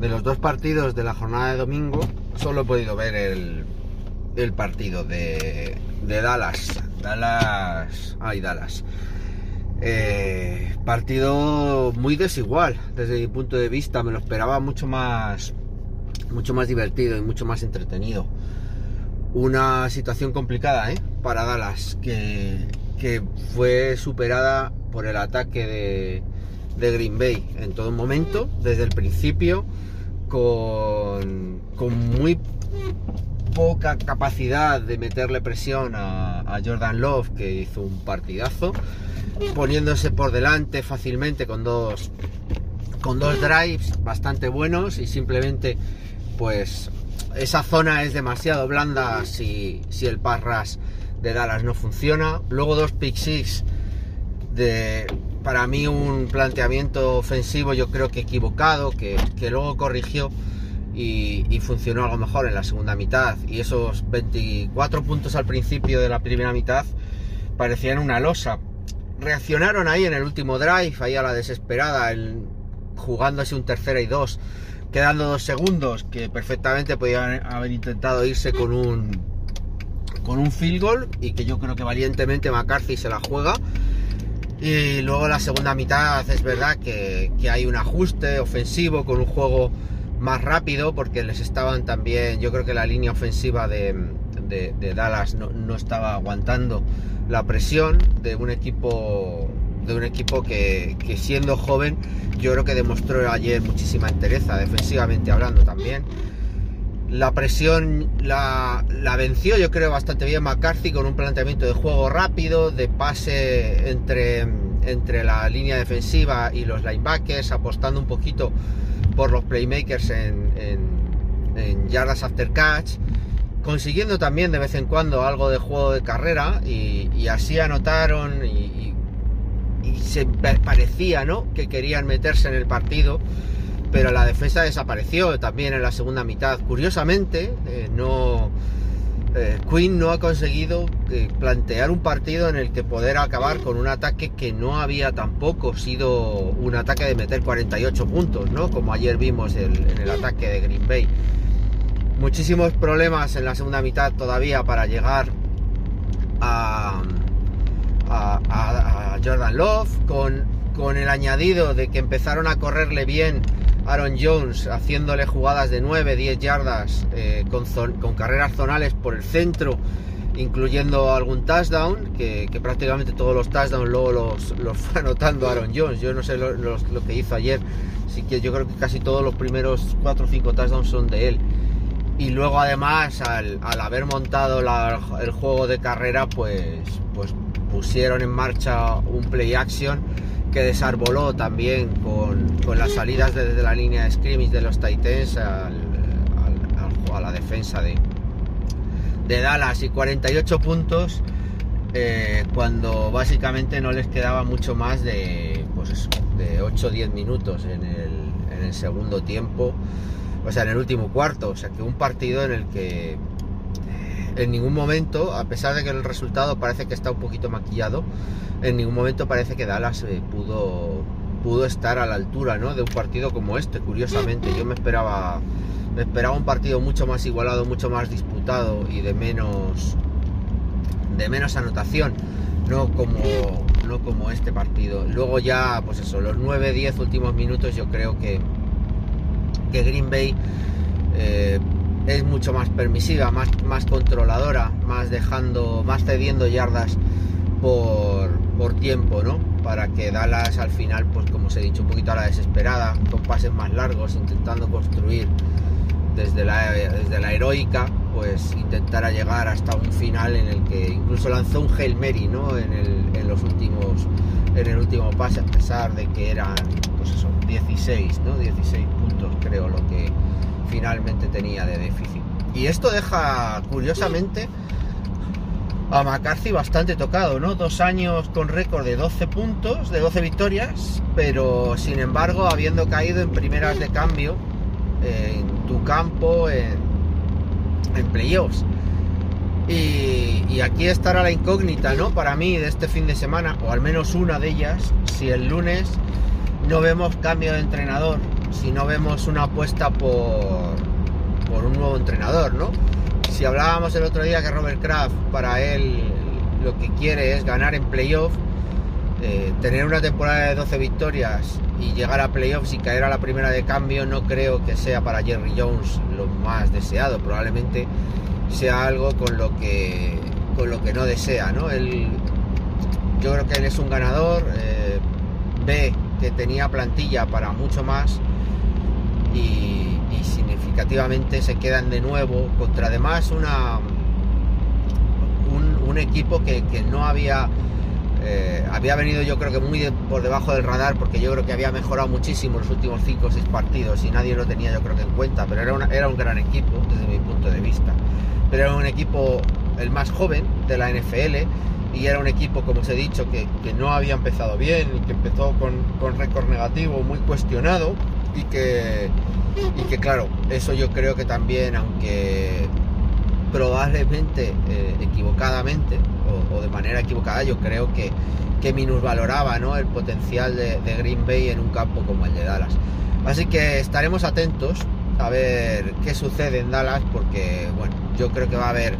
de los dos partidos de la jornada de domingo, solo he podido ver el, partido de, de Dallas. Dallas. Ay, Dallas. Eh, partido muy desigual desde mi punto de vista. Me lo esperaba mucho más, mucho más divertido y mucho más entretenido. Una situación complicada ¿eh? para Dallas que, que fue superada por el ataque de, de Green Bay en todo momento, desde el principio, con, con muy poca capacidad de meterle presión a, Jordan Love, que hizo un partidazo, poniéndose por delante fácilmente con dos, con dos drives bastante buenos y simplemente pues esa zona es demasiado blanda si, si el pass de Dallas no funciona. Luego dos pick six de para mí un planteamiento ofensivo yo creo que equivocado, que, que luego corrigió y, y, funcionó algo mejor en la segunda mitad. Y esos 24 puntos al principio de la primera mitad parecían una losa. Reaccionaron ahí en el último drive, ahí a la desesperada, el, jugándose un tercera y dos, quedando dos segundos, que perfectamente podían haber intentado irse con un con un field goal y que yo creo que valientemente McCarthy se la juega y luego la segunda mitad es verdad que, que, hay un ajuste ofensivo con un juego más rápido porque les estaban también, yo creo que la línea ofensiva de, de, Dallas no, no, estaba aguantando la presión de un equipo de un equipo que, que, siendo joven yo creo que demostró ayer muchísima entereza defensivamente hablando también la presión la, venció yo creo bastante bien McCarthy con un planteamiento de juego rápido, de pase entre, entre la línea defensiva y los linebackers, apostando un poquito por los playmakers en, en, yardas after catch, consiguiendo también de vez en cuando algo de juego de carrera y, así anotaron y, y, y se parecía ¿no? que querían meterse en el partido pero la defensa desapareció también en la segunda mitad. Curiosamente, eh, no, eh, Quinn no ha conseguido eh, plantear un partido en el que poder acabar con un ataque que no había tampoco sido un ataque de meter 48 puntos, ¿no? Como ayer vimos el, en el ataque de Green Bay. Muchísimos problemas en la segunda mitad todavía para llegar a, a, a Jordan Love, con, con el añadido de que empezaron a correrle bien Aaron Jones haciéndole jugadas de 9, 10 yardas eh, con, con, carreras zonales por el centro, incluyendo algún touchdown, que, que prácticamente todos los touchdowns luego los, los, fue anotando Aaron Jones. Yo no sé lo, lo, lo, que hizo ayer, sí que yo creo que casi todos los primeros 4 o 5 touchdowns son de él. Y luego además, al, al haber montado la, el juego de carrera, pues, pues pusieron en marcha un play action que desarboló también con, con, las salidas desde la línea de scrimmage de los Titans a la defensa de, de Dallas. Y 48 puntos eh, cuando básicamente no les quedaba mucho más de, pues de 8 o 10 minutos en el, en el segundo tiempo, o sea, en el último cuarto, o sea, que un partido en el que en ningún momento, a pesar de que el resultado parece que está un poquito maquillado, en ningún momento parece que Dallas eh, pudo, pudo estar a la altura ¿no? de un partido como este, curiosamente. Yo me esperaba, me esperaba un partido mucho más igualado, mucho más disputado y de menos, de menos anotación, no como, no como este partido. Luego ya, pues eso, los 9-10 últimos minutos yo creo que, que Green Bay... Eh, es mucho más permisiva, más, más controladora, más dejando, más cediendo yardas por, por tiempo, ¿no? Para que Dallas al final, pues como os he dicho, un poquito a la desesperada, con pases más largos, intentando construir desde la, desde la heroica, pues intentara llegar hasta un final en el que incluso lanzó un Hail Mary, ¿no? En, los últimos, en el último pase, a pesar de que eran, pues eso, 16, ¿no? 16 puntos creo lo que finalmente tenía de déficit. Y esto deja, curiosamente, a McCarthy bastante tocado, ¿no? Dos años con récord de 12 puntos, de 12 victorias, pero sin embargo, habiendo caído en primeras de cambio, en tu campo, en, en playoffs. Y, y, aquí estará la incógnita, ¿no? Para mí de este fin de semana, o al menos una de ellas, si el lunes no vemos cambio de entrenador, si no vemos una apuesta por, por un nuevo entrenador, ¿no? Si hablábamos el otro día que Robert Kraft, para él lo que quiere es ganar en playoff, eh, tener una temporada de 12 victorias y llegar a playoffs y caer a la primera de cambio, no creo que sea para Jerry Jones lo más deseado. Probablemente sea algo con lo que, con lo que no desea, ¿no? Él, yo creo que él es un ganador, eh, ve que tenía plantilla para mucho más y, significativamente se quedan de nuevo contra además una un, equipo que, no había eh, había venido yo creo que muy por debajo del radar porque yo creo que había mejorado muchísimo los últimos 5 o 6 partidos y nadie lo tenía yo creo que en cuenta, pero era, era un gran equipo desde mi punto de vista. Pero era un equipo el más joven de la NFL y era un equipo, como os he dicho, que, no había empezado bien que empezó con, con récord negativo, muy cuestionado y que, y que claro, eso yo creo que también, aunque probablemente eh, equivocadamente o, de manera equivocada, yo creo que, que minusvaloraba ¿no? el potencial de, Green Bay en un campo como el de Dallas. Así que estaremos atentos a ver qué sucede en Dallas, porque bueno, yo creo que va a haber,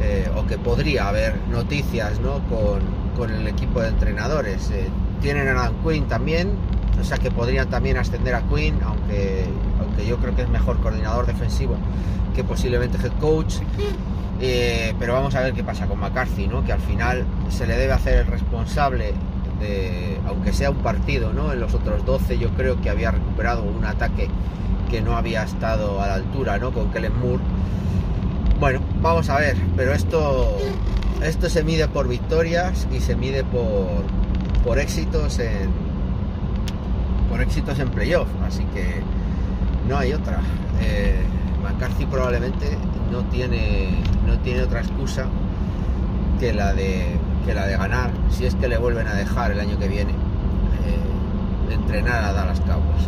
eh, o que podría haber noticias ¿no? con, el equipo de entrenadores. Eh, tienen a Adam Quinn también, o sea que podrían también ascender a Quinn, aunque, aunque yo creo que es mejor coordinador defensivo que posiblemente head coach. Eh, pero vamos a ver qué pasa con McCarthy, ¿no? que al final se le debe hacer el responsable de, aunque sea un partido, ¿no? en los otros 12 yo creo que había recuperado un ataque que no había estado a la altura ¿no? con Kellen Moore. Bueno, vamos a ver, pero esto, esto se mide por victorias y se mide por, por éxitos en, por éxitos en playoff, así que no hay otra. Eh, McCarthy probablemente no tiene, no tiene otra excusa que la, de, que la de ganar, si es que le vuelven a dejar el año que viene eh, entrenar a Dallas Cowboys.